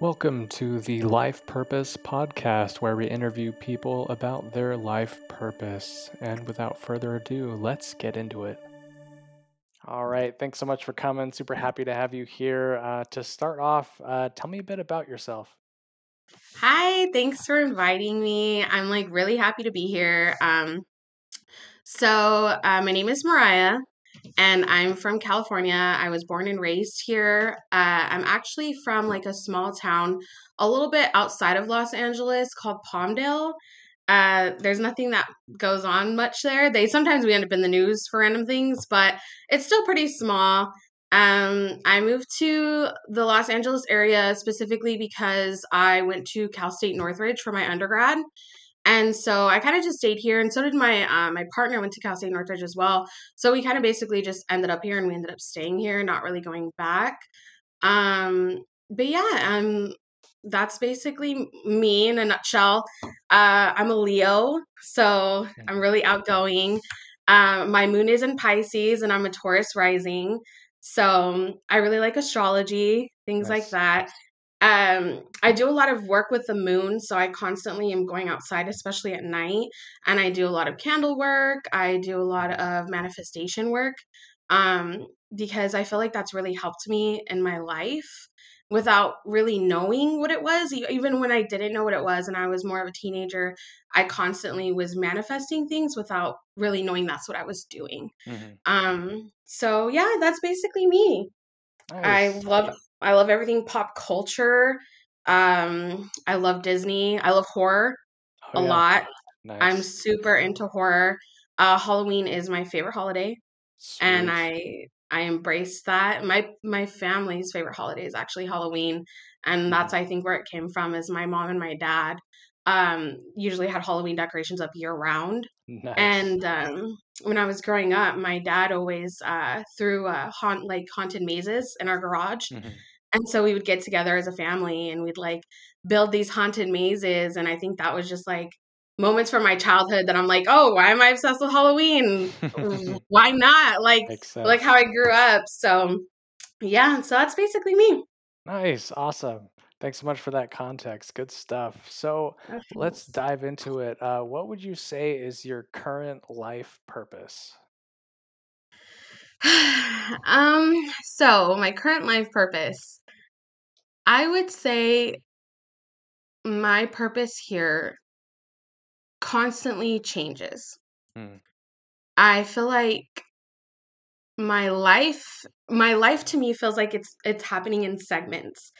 Welcome to the Life Purpose Podcast, where we interview people about their life purpose. And without further ado, let's get into it. All right. Thanks so much for coming. Super happy to have you here. Uh, to start off, uh, tell me a bit about yourself. Hi, thanks for inviting me. I'm like really happy to be here. Um, so, uh, my name is Mariah and I'm from California. I was born and raised here. Uh, I'm actually from like a small town a little bit outside of Los Angeles called Palmdale. Uh, there's nothing that goes on much there. They sometimes we end up in the news for random things, but it's still pretty small. Um, I moved to the Los Angeles area specifically because I went to Cal State Northridge for my undergrad. And so I kind of just stayed here, and so did my uh, my partner went to Cal State Northridge as well. So we kind of basically just ended up here, and we ended up staying here, not really going back. Um, but yeah, um, that's basically me in a nutshell. Uh, I'm a Leo, so I'm really outgoing. Uh, my moon is in Pisces, and I'm a Taurus rising. So I really like astrology, things nice. like that um i do a lot of work with the moon so i constantly am going outside especially at night and i do a lot of candle work i do a lot of manifestation work um because i feel like that's really helped me in my life without really knowing what it was even when i didn't know what it was and i was more of a teenager i constantly was manifesting things without really knowing that's what i was doing mm-hmm. um so yeah that's basically me nice. i love I love everything pop culture. Um, I love Disney. I love horror oh, a yeah. lot. Nice. I'm super into horror. Uh, Halloween is my favorite holiday, Sweet. and I I embrace that. My my family's favorite holiday is actually Halloween, and that's mm-hmm. I think where it came from. Is my mom and my dad um, usually had Halloween decorations up year round. Nice. And um, when I was growing up, my dad always uh, threw uh, haunt like haunted mazes in our garage. Mm-hmm. And so we would get together as a family and we'd like build these haunted mazes. And I think that was just like moments from my childhood that I'm like, oh, why am I obsessed with Halloween? why not? Like, like how I grew up. So yeah, so that's basically me. Nice. Awesome. Thanks so much for that context. Good stuff. So let's dive into it. Uh, what would you say is your current life purpose? um, so my current life purpose I would say my purpose here constantly changes. Mm. I feel like my life my life to me feels like it's it's happening in segments.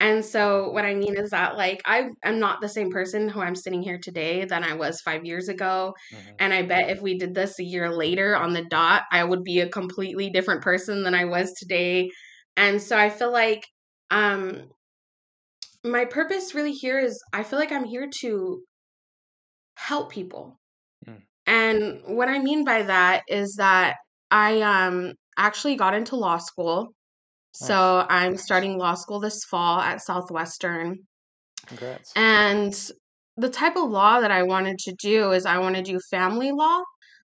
And so what I mean is that like I am not the same person who I'm sitting here today than I was 5 years ago. Mm-hmm. And I bet if we did this a year later on the dot, I would be a completely different person than I was today. And so I feel like um my purpose really here is I feel like I'm here to help people. Mm. And what I mean by that is that I um actually got into law school. So I'm starting law school this fall at Southwestern. Congrats. And the type of law that I wanted to do is I want to do family law.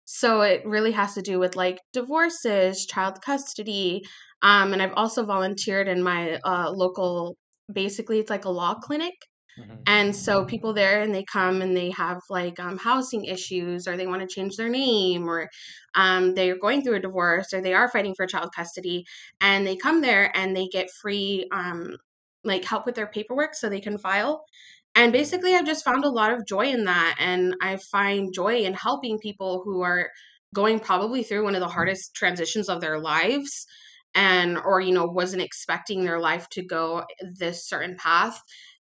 So it really has to do with like divorces, child custody. Um, and I've also volunteered in my uh, local basically it's like a law clinic mm-hmm. and so people there and they come and they have like um, housing issues or they want to change their name or um, they're going through a divorce or they are fighting for child custody and they come there and they get free um, like help with their paperwork so they can file and basically i've just found a lot of joy in that and i find joy in helping people who are going probably through one of the hardest transitions of their lives and or you know wasn't expecting their life to go this certain path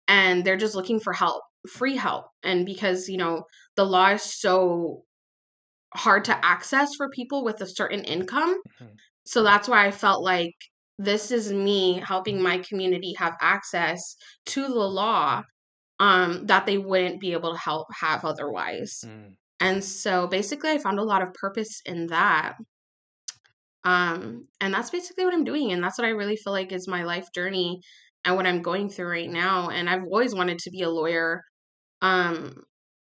and they're just looking for help free help and because you know the law is so hard to access for people with a certain income mm-hmm. so that's why i felt like this is me helping my community have access to the law um, that they wouldn't be able to help have otherwise mm. and so basically i found a lot of purpose in that um, and that's basically what I'm doing. And that's what I really feel like is my life journey and what I'm going through right now. And I've always wanted to be a lawyer. Um,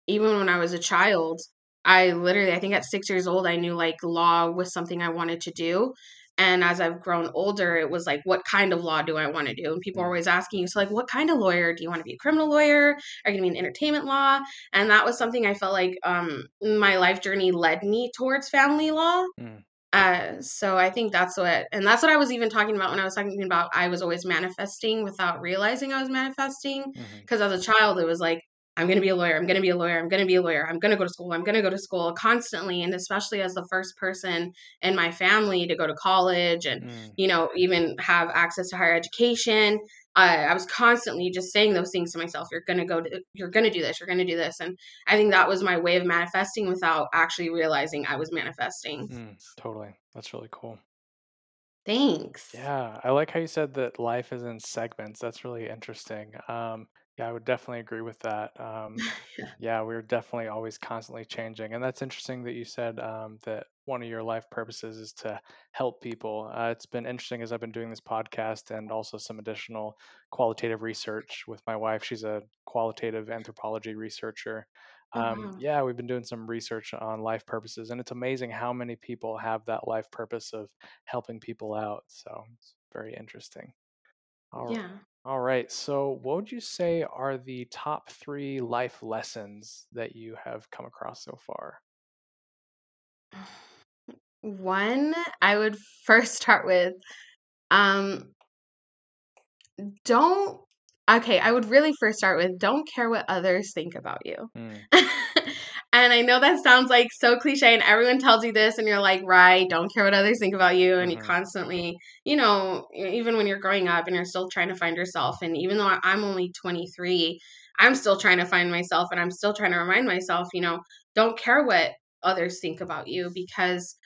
even when I was a child, I literally, I think at six years old, I knew like law was something I wanted to do. And as I've grown older, it was like, what kind of law do I want to do? And people are Mm. always asking you, so like, what kind of lawyer do you want to be? A criminal lawyer? Are you going to be in entertainment law? And that was something I felt like um, my life journey led me towards family law. Mm. Uh, so I think that's what, and that's what I was even talking about when I was talking about I was always manifesting without realizing I was manifesting. Because as a child, it was like, I'm going to be a lawyer. I'm going to be a lawyer. I'm going to be a lawyer. I'm going to go to school. I'm going to go to school constantly. And especially as the first person in my family to go to college and, Mm. you know, even have access to higher education. Uh, I was constantly just saying those things to myself. You're gonna go to, you're gonna do this. You're gonna do this, and I think that was my way of manifesting without actually realizing I was manifesting. Mm. Totally. That's really cool. Thanks. Yeah, I like how you said that life is in segments. That's really interesting. Um, yeah, I would definitely agree with that. Um, yeah, we're definitely always constantly changing, and that's interesting that you said um, that one of your life purposes is to help people. Uh, it's been interesting as I've been doing this podcast and also some additional qualitative research with my wife. She's a qualitative anthropology researcher. Um, wow. yeah, we've been doing some research on life purposes, and it's amazing how many people have that life purpose of helping people out. So it's very interesting. All, Yeah. All right. So, what would you say are the top three life lessons that you have come across so far? One, I would first start with um don't okay, I would really first start with don't care what others think about you. Mm, and I know that sounds like so cliche and everyone tells you this and you're like, right, don't care what others think about you and you Mhm. constantly, you know, even when you're growing up and you're still trying to find yourself and even though I'm only 23, I'm still trying to find myself and I'm still trying to remind myself, you know, don't care what others think about you because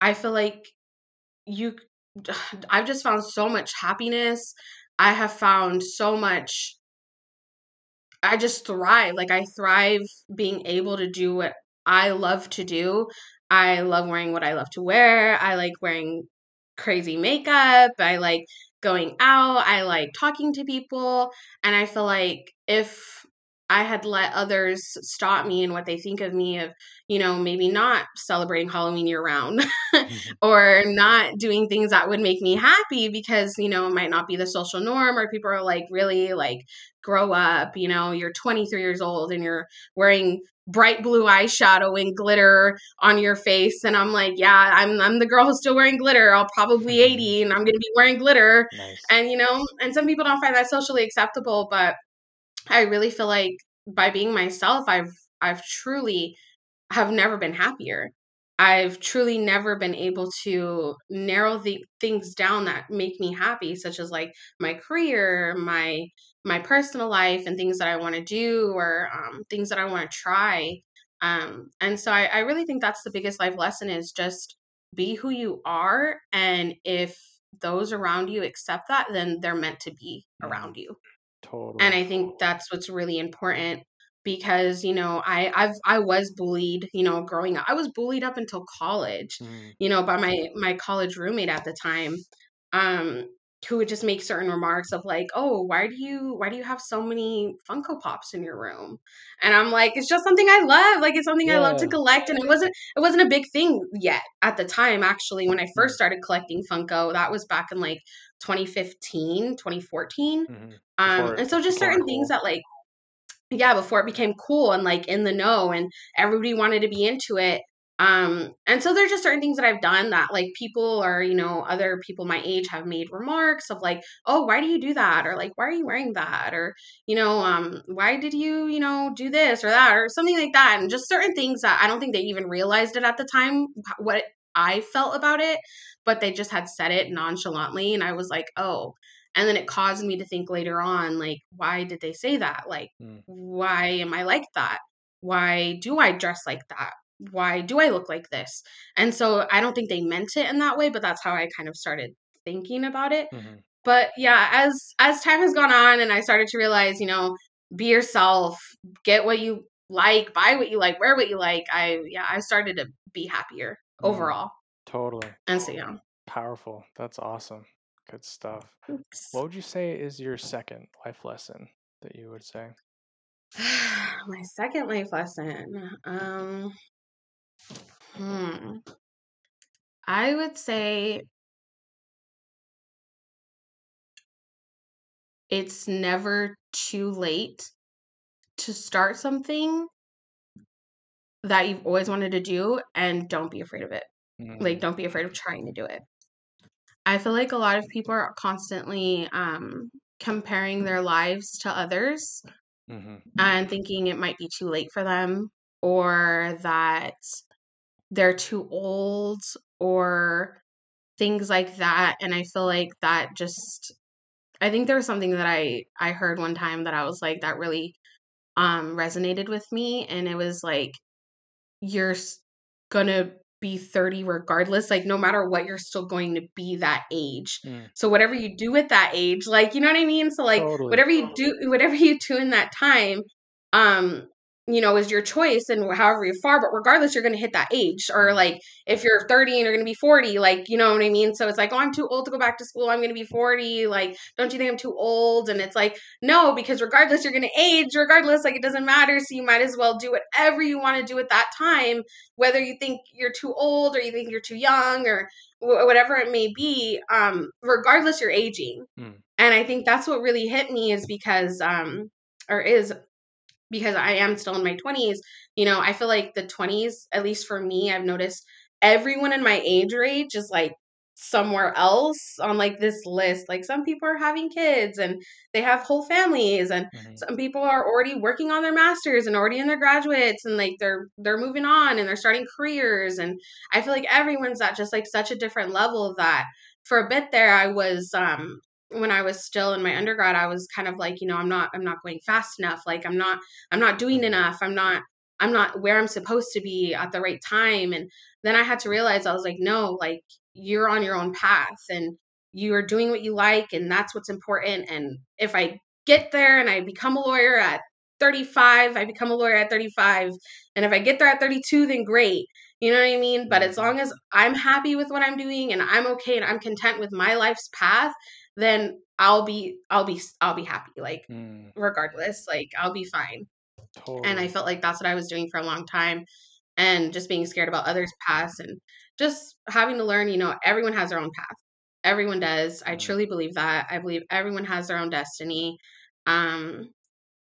I feel like you I've just found so much happiness. I have found so much I just thrive. Like I thrive being able to do what I love to do. I love wearing what I love to wear. I like wearing crazy makeup. I like going out. I like talking to people. And I feel like if I had let others stop me and what they think of me, of, you know, maybe not celebrating Halloween year round mm-hmm. or not doing things that would make me happy because, you know, it might not be the social norm or people are like, really like, grow up. You know, you're 23 years old and you're wearing bright blue eyeshadow and glitter on your face and I'm like, yeah, I'm I'm the girl who's still wearing glitter. I'll probably 80 mm-hmm. and I'm going to be wearing glitter. nice. And you know, and some people don't find that socially acceptable, but I really feel like by being myself, I've I've truly have never been happier. I've truly never been able to narrow the things down that make me happy, such as like my career, my my personal life, and things that I want to do, or um, things that I want to try. Um, and so I, I really think that's the biggest life lesson is just be who you are, and if those around you accept that, then they're meant to be around you totally. and I think that's what's really important because you know I I've I was bullied you know growing up. I was bullied up until college Mm, you know by my my college roommate at the time. Um who would just make certain remarks of like oh why do you why do you have so many Funko Pops in your room? And I'm like it's just something I love like it's something I love to collect. And it wasn't it wasn't a big thing yet at the time actually when I first started collecting Funko that was back in like 2015 2014 mhm. um, and so just certain things that like yeah, before it became cool and like in the know and everybody wanted to be into it. Um, and so there's just certain things that I've done that like people or, you know, other people my age have made remarks of like, oh, why do you do that? Or like, why are you wearing that? Or, you know, um, why did you, you know, do this or that or something like that? And just certain things that I don't think they even realized it at the time, what I felt about it, but they just had said it nonchalantly. And I was like, oh, and then it caused me to think later on, like, why did they say that? Like, Mm, why am I like that? Why do I dress like that? Why do I look like this? And so I don't think they meant it in that way, but that's how I kind of started thinking about it. mhm. But yeah, as as time has gone on and I started to realize, you know, be yourself, get what you like, buy what you like, wear what you like. I yeah, I started to be happier Mm, overall. totally. And so yeah. Powerful. That's awesome. Good stuff. Oops. What would you say is your second life lesson that you would say? My second life lesson. Um Hmm. I would say it's never too late to start something that you've always wanted to do and don't be afraid of it. Mm. Like mm-hmm. don't be afraid of trying to do it. I feel like a lot of people are constantly um, comparing their lives to others mm-hmm. mm-hmm. and thinking it might be too late for them or that they're too old or things like that and I feel like that just I think there was something that I I heard one time that I was like that really um resonated with me and it was like you're gonna be 30 regardless like no matter what you're still going to be that age. Mm, so whatever you do at that age like you know what i mean? So like Totally. whatever you do whatever you do in that time um you know is your choice and however you're far but regardless you're gonna hit that age or Mm. like if you're 30 and you're gonna be 40 like you know what i mean so it's like oh i'm too old to go back to school i'm gonna be 40 like don't you think i'm too old and it's like no, because regardless, you're going to age, regardless, like it doesn't matter. So you might as well do whatever you want to do at that time, whether you think you're too old or you think you're too young or wh- whatever it may be. Um, regardless, you're aging. Mm. And I think that's what really hit me is because, um, or is because I am still in my 20s, you know, I feel like the 20s, at least for me, I've noticed everyone in my age range is like somewhere else on like this list. Like some people are having kids and they have whole families and mhm, some people are already working on their masters and already in their graduates and like they're they're moving on and they're starting careers and I feel like everyone's at just like such a different level that for a bit there I was um when I was still in my undergrad I was kind of like, you know, I'm not I'm not going fast enough. Like I'm not I'm not doing mhm, enough. I'm not I'm not where I'm supposed to be at the right time. And then I had to realize I was like, no, like you're on your own path and you are doing what you like and that's what's important. And if I get there and I become a lawyer at 35, I become a lawyer at 35. And if I get there at 32, then great. You know what I mean? But as mhm, long as I'm happy with what I'm doing and I'm okay and I'm content with my life's path, then I'll be I'll be I'll be happy. Like mm, regardless, like I'll be fine. And I felt like that's what I was doing for a long time and just being scared about others' paths and just having to learn, you know, everyone has their own path. Everyone does. I Mm, truly believe that. I believe everyone has their own destiny. Um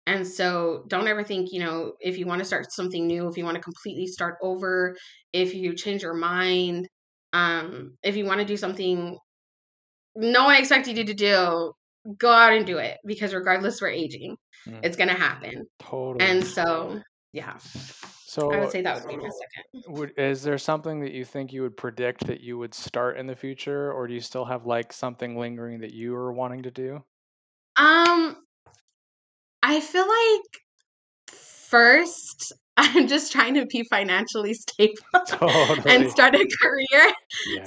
and so don't ever think, you know, if you want to start something new, if you want to completely start over, if you change your mind, um if you want to do something no one expected you to do, go out and do it because regardless we're aging, mm, it's going to happen. Totally. And so, yeah, So I would say that would be my second. would is there something that you think you would predict that you would start in the future, or do you still have like something lingering that you are wanting to do? Um, I feel like first, I'm just trying to be financially stable and start a career.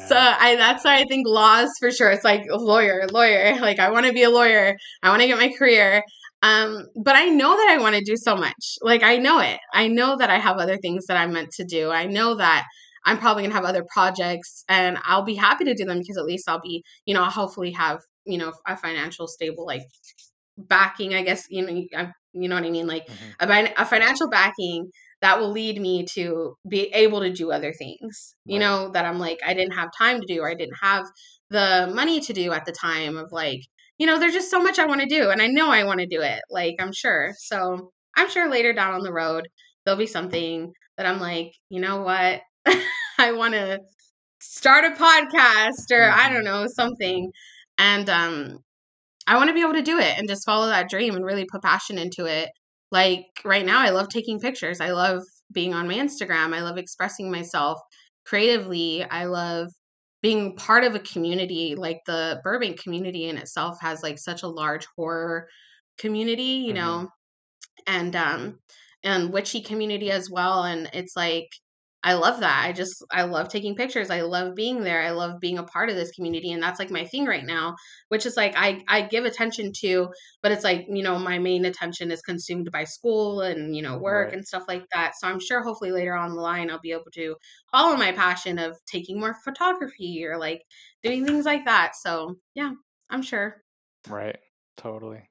So I that's why I think laws for sure. It's like lawyer, lawyer. Like I want to be a lawyer. I want to get my career. Um, but I know that I want to do so much. Like I know it. I know that I have other things that I'm meant to do. I know that I'm probably gonna have other projects, and I'll be happy to do them because at least I'll be, you know, I'll hopefully have, you know, a financial stable like backing, I guess, you know, you, know what I mean? Like mhm, a, a financial backing that will lead me to be able to do other things, you know, that I'm like, I didn't have time to do, or I didn't have the money to do at the time of like, you know, there's just so much I want to do. And I know I want to do it. Like, I'm sure. So I'm sure later down on the road, there'll be something that I'm like, you know what? I want to start a podcast or I don't mhm, know, something. And um I want to be able to do it and just follow that dream and really put passion into it. Like right now, I love taking pictures. I love being on my Instagram. I love expressing myself creatively. I love being part of a community. Like the Burbank community in itself has like such a large horror community, you mhm, know, and um and witchy community as well and it's like i love that i just i love taking pictures i love being there i love being a part of this community and that's like my thing right now which is like i i give attention to but it's like you know my main attention is consumed by school and you know work Right. and stuff like that so i'm sure hopefully later on the line i'll be able to follow my passion of taking more photography or like doing things like that so yeah i'm sure Right. Totally.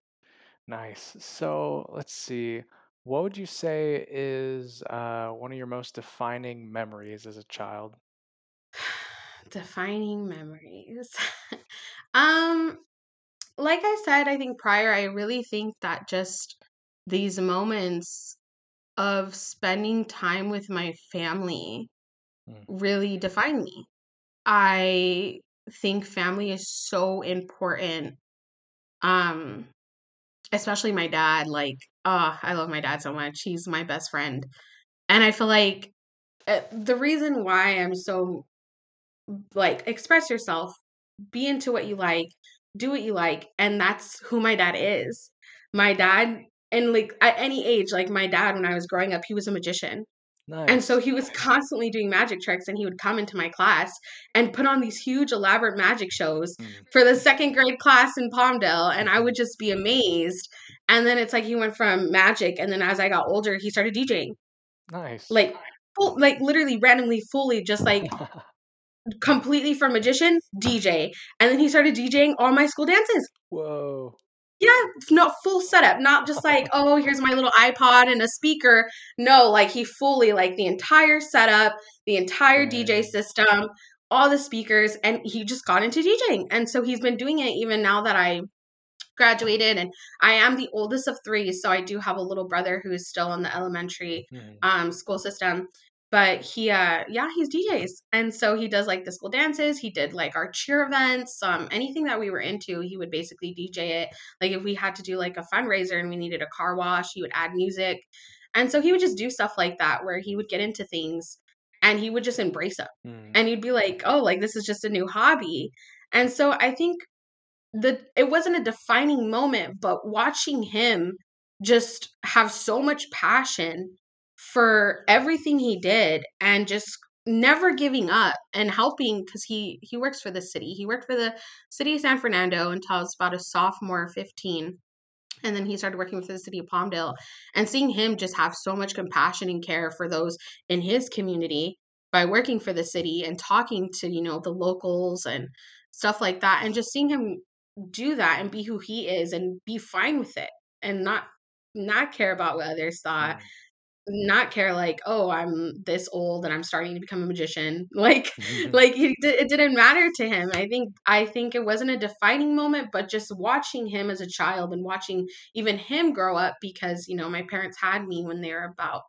Nice. So let's see. What would you say is uh, one of your most defining memories as a child? defining memories um like I said, I think prior, I really think that just these moments of spending time with my family Mm. really define me. I think family is so important. Um, especially my dad. Like, oh, I love my dad so much. He's my best friend. And I feel like uh, the reason why I'm so like express yourself, be into what you like, do what you like, and that's who my dad is. My dad and like at any age, like my dad when I was growing up, he was a magician. And so he was constantly doing magic tricks and he would come into my class and put on these huge elaborate magic shows Mm. for the second grade class in Palmdale and I would just be amazed. And then it's like he went from magic and then as I got older he started DJing. Nice. Like full, like literally randomly fully just like completely from magician DJ. And then he started DJing all my school dances. Whoa. Yeah, not full setup, not just like, oh, here's my little iPod and a speaker. No, like he fully like the entire setup, the entire DJ system, all the speakers, and he just got into DJing. And so he's been doing it even now that I graduated and I am the oldest of three, so I do have a little brother who is still in the elementary Mm. um school system. But he uh yeah, he's DJs. And so he does like the school dances, he did like our cheer events, um anything that we were into, he would basically DJ it. Like if we had to do like a fundraiser and we needed a car wash, he would add music. And so he would just do stuff like that where he would get into things and he would just embrace them. Mm. And he'd be like, "Oh, like this is just a new hobby." And so I think the it wasn't a defining moment, but watching him just have so much passion for everything he did and just never giving up and helping because he he works for the city. He worked for the city of San Fernando until I was about a sophomore, 15. And then he started working with the city of Palmdale and seeing him just have so much compassion and care for those in his community by working for the city and talking to, you know, the locals and stuff like that and just seeing him do that and be who he is and be fine with it and not not care about what others thought Mm. Not care like oh i'm this old and i'm starting to become a magician like like he, it didn't matter to him i think i think it wasn't a defining moment but just watching him as a child and watching even him grow up because you know my parents had me when they were about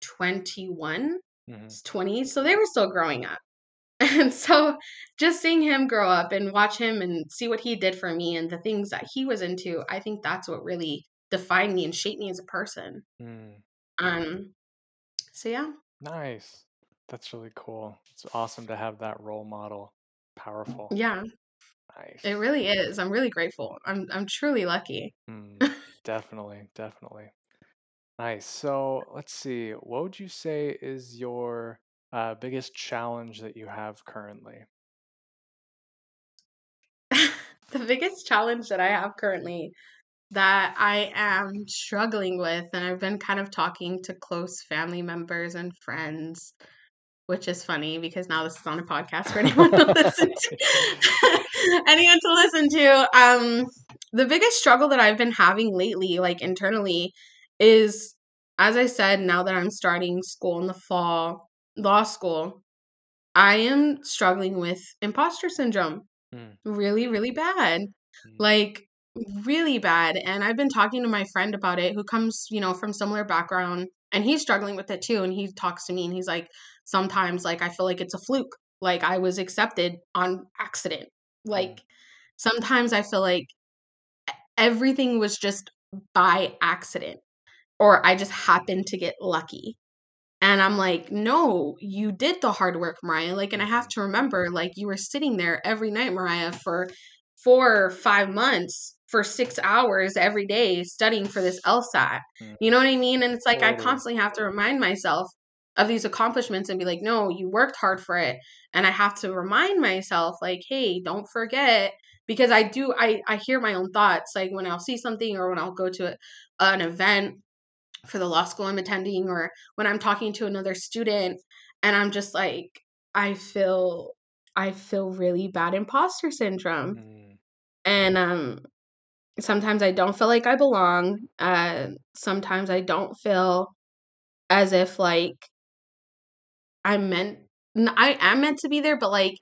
21 Mhm. 20 so they were still growing up and so just seeing him grow up and watch him and see what he did for me and the things that he was into, I think that's what really defined me and shaped me as a person. Mm. Um so yeah. Nice. That's really cool. It's awesome to have that role model. Powerful. Yeah, Nice. it really is. I'm really grateful. I'm I'm truly lucky. Mm. Definitely. Definitely. Nice. So let's see. What would you say is your uh, biggest challenge that you have currently? the biggest challenge that I have currently that I am struggling with and I've been kind of talking to close family members and friends which is funny because now this is on a podcast for anyone to listen to. anyone to listen to. Um, the biggest struggle that I've been having lately, like internally, is as I said, now that I'm starting school in the fall, law school, I am struggling with imposter syndrome Mm. really, really bad. Mm. Like really bad. And I've been talking to my friend about it who comes, you know, from similar background and he's struggling with it too. And he talks to me and he's like, sometimes like I feel like it's a fluke. Like I was accepted on accident. Mm. Like sometimes I feel like everything was just by accident or I just happened to get lucky. And I'm like, no, you did the hard work, Mariah. Like, and I have mm-hmm. to remember, like, you were sitting there every night, Mariah, for four or five months for six hours every day studying for this LSAT. Mm. You know what I mean? And it's like I constantly have to remind myself of these accomplishments and be like, no, you worked hard for it. And I have to remind myself, like, hey, don't forget. Because I do, I, I hear my own thoughts, like when I'll see something or when I'll go to a, an event for the law school I'm attending or when I'm talking to another student and I'm just like I feel I feel really bad imposter syndrome Mm. and um sometimes I don't feel like I belong uh sometimes I don't feel as if like I'm meant I am meant to be there but like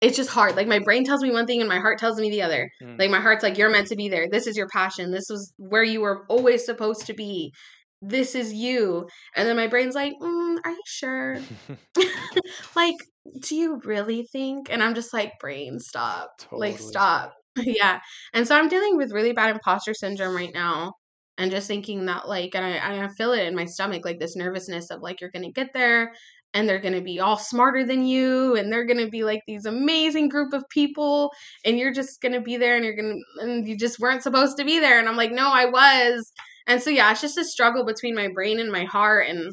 it's just hard. Like my brain tells me one thing and my heart tells me the other. Mm. Like my heart's like, you're meant to be there. This is your passion. This was where you were always supposed to be. This is you. And then my brain's like, mm, are you sure? like, do you really think? And I'm just like, brain, stop. Like, stop. yeah. And so I'm dealing with really bad imposter syndrome right now. And just thinking that, like, and I, I feel it in my stomach, like this nervousness of like, you're going to get there and they're going to be all smarter than you and they're going to be like these amazing group of people and you're just going to be there and you're going to and you just weren't supposed to be there and I'm like no I was and so yeah it's just a struggle between my brain and my heart and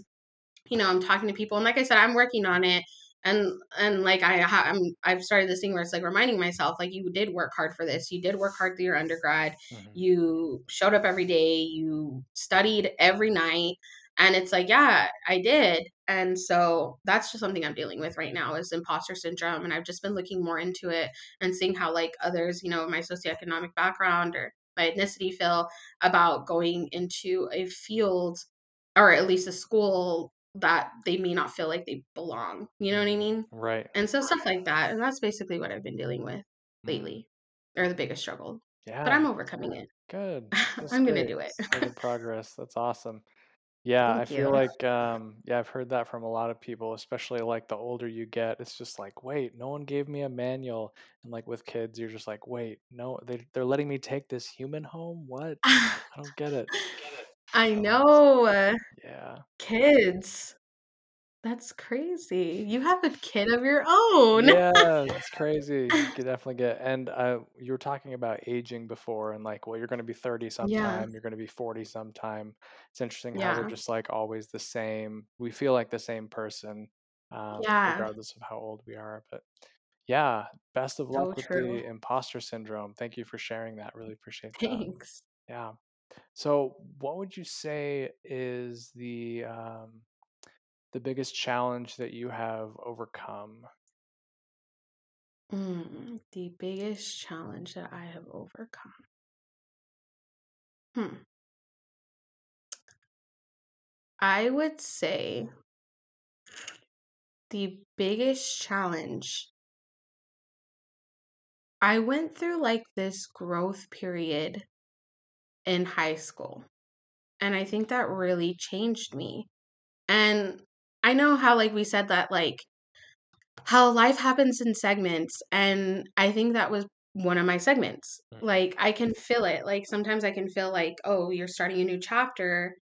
you know I'm talking to people and like I said I'm working on it and and like I ha- I'm I've started this thing where it's like reminding myself like you did work hard for this. You did work hard through your undergrad. Mhm. you showed up every day. You studied every night. And it's like yeah i did. And so that's just something i'm dealing with right now is imposter syndrome and i've just been looking more into it and seeing how like others you know my socioeconomic background or my ethnicity feel about going into a field or at least a school that they may not feel like they belong you know what i mean Right. and so stuff like that and that's basically what i've been dealing with Mm. lately or the biggest struggle Yeah. but i'm overcoming it Good. I'm gonna do it progress. That's awesome. Yeah, I thank feel you like um yeah, I've heard that from a lot of people, especially like the older you get. It's just like, wait, no one gave me a manual. And like with kids, you're just like, wait, no, they they're letting me take this human home? What? I don't get it. I So, know. uh, yeah. Kids. That's crazy. You have a kid of your own. Yeah, it's crazy. You could definitely get and uh you were talking about aging before and like, well, you're gonna be 30 Yeah. sometime, you're gonna be 40 sometime. It's interesting how we're Yeah. just like always the same. We feel like the same person, um, Yeah. regardless of how old we are. But yeah, best of So luck with true. the imposter syndrome. Thank you for sharing that. Really appreciate that. Thanks. Yeah. So, what would you say is the um the biggest challenge that you have overcome? Mm, the biggest challenge that I have overcome. Hmm. I would say the biggest challenge. I went through like this growth period in high school, and I think that really changed me. And I know how, like, we said that, like, how life happens in segments, and I think that was one of my segments. Mhm. Like, I can feel it. Like, sometimes I can feel like, oh, you're starting a new chapter,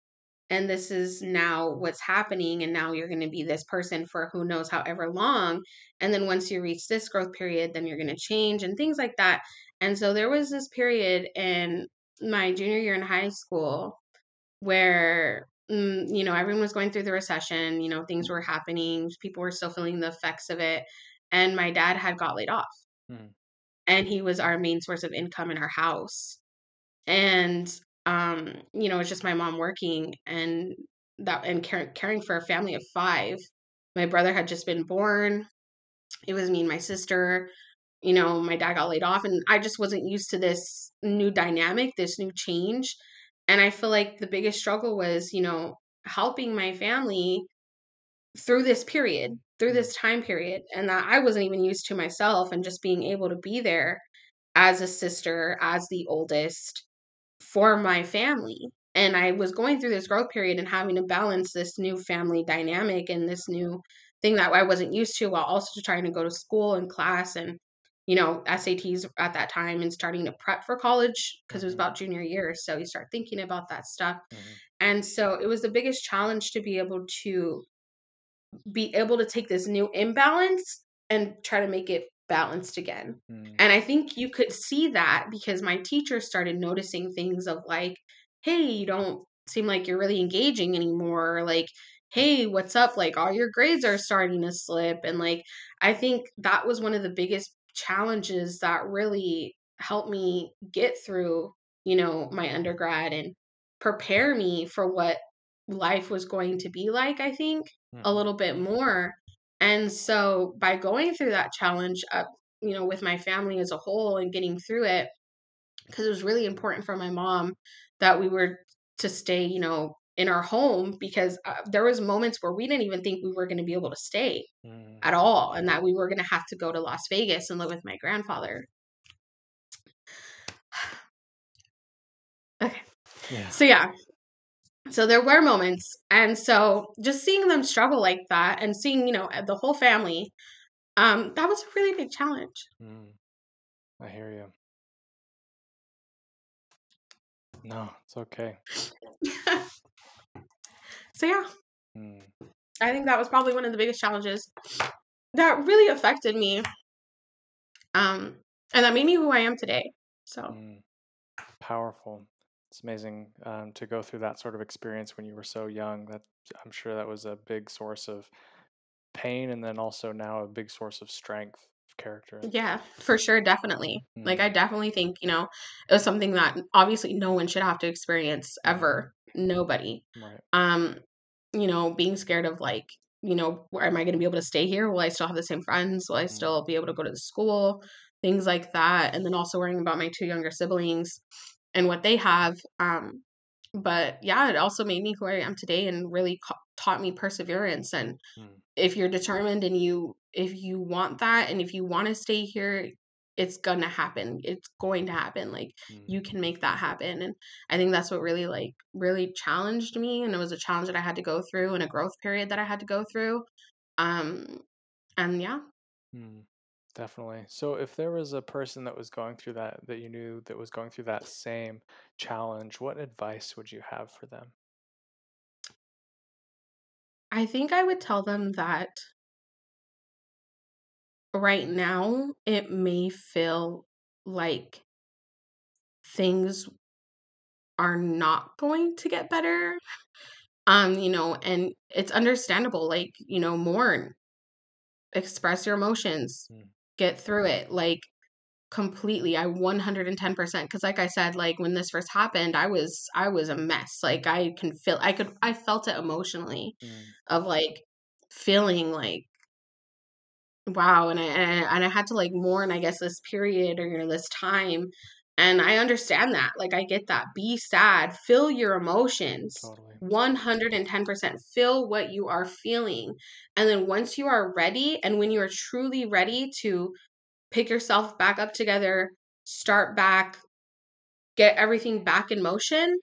and this is now what's happening, and now you're going to be this person for who knows however long. And then once you reach this growth period, then you're going to change and things like that. And so there was this period in my junior year in high school where mm, you know everyone was going through the recession you know things were happening people were still feeling the effects of it and my dad had got laid off. Mhm. and he was our main source of income in our house. And um you know it's just my mom working and that and caring, caring for a family of five. My brother had just been born. It was me and my sister you know my dad got laid off and i just wasn't used to this new dynamic this new change and i feel like the biggest struggle was you know helping my family through this period through Mhm. this time period and that i wasn't even used to myself and just being able to be there as a sister as the oldest for my family and i was going through this growth period and having to balance this new family dynamic and this new thing that i wasn't used to while also trying to go to school and class and you know sats at that time and starting to prep for college because it was Mhm. about junior year so you start thinking about that stuff Mhm. and so it was the biggest challenge to be able to be able to take this new imbalance and try to make it balanced again. Mm. And I think you could see that because my teacher started noticing things of like, hey, you don't seem like you're really engaging anymore. Like, hey, what's up? Like, all your grades are starting to slip. And like, I think that was one of the biggest challenges that really helped me get through, you know, my undergrad and prepare me for what life was going to be like, I think a Mhm. little bit more. And so by going through that challenge up, you know, with my family as a whole and getting through it, because it was really important for my mom that we were to stay, you know, in our home because uh, there was moments where we didn't even think we were going to be able to stay Mm. at all and that we were going to have to go to Las Vegas and live with my grandfather. okay. Yeah. So yeah. So there were moments and so just seeing them struggle like that and seeing, you know, the whole family um that was a really big challenge. Mm. I hear you. No, it's okay. so yeah, Mm. I think that was probably one of the biggest challenges that really affected me. Um and that made me who I am today. So Mm. Powerful. It's amazing um, to go through that sort of experience when you were so young. That I'm sure that was a big source of pain, and then also now a big source of strength character. Yeah, for sure, definitely. Like I Mm. definitely think, you know, it was something that obviously no one should have to experience Mhm. ever. Nobody. Right. Um, you know, being scared of like, you know, where am I going to be able to stay here? Will I still have the same friends? Will I Mm. still be able to go to the school? Things like that. And then also worrying about my two younger siblings and what they have. Um, but yeah, it also made me who I am today and really ca- taught me perseverance and Mm. if you're determined and you if you want that and if you want to stay here it's gonna happen it's going to happen like Mm. you can make that happen and i think that's what really like really challenged me and it was a challenge that i had to go through and a growth period that i had to go through um and yeah Mm. Definitely. So, if there was a person that was going through that, that you knew that was going through that same challenge, what advice would you have for them? i think i would tell them that right now it may feel like things are not going to get better um you know and it's understandable like you know mourn express your emotions Mm. get through it like completely i 110% because like i said like when this first happened i was i was a mess like i can feel i could i felt it emotionally Mm. of like feeling like wow and i and I, and I had to like mourn i guess this period or you know this time and i understand that like i get that. Be sad. Feel your emotions. Totally. 110% feel what you are feeling and then once you are ready and when you are truly ready to pick yourself back up together start back get everything back in motion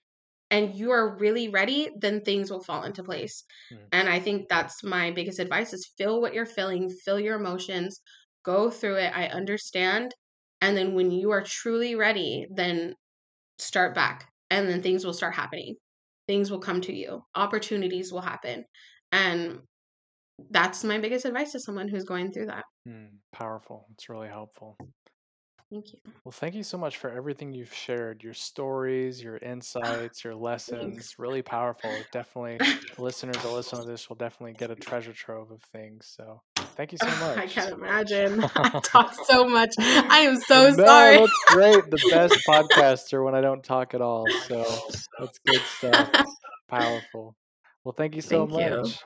and you are really ready then things will fall into place Mm. and i think that's my biggest advice is feel what you're feeling feel your emotions go through it i understand and then when you are truly ready then start back and then things will start happening things will come to you opportunities will happen and that's my biggest advice to someone who's going through that Mm. Powerful. It's really helpful. Thank you Well, thank you so much for everything you've shared your stories, your insights, your lessons. Really powerful. Definitely, the listeners that listen to this will definitely get a treasure trove of things. So, thank you so much. I can't imagine. I talk so much. I am so no, sorry. that's great. The best podcaster when I don't talk at all. So, that's good stuff. Powerful. Well, thank you so Thank you. much.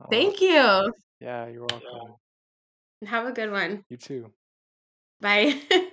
Uh, Thank you. yeah, you're welcome. Have a good one. You too. Bye.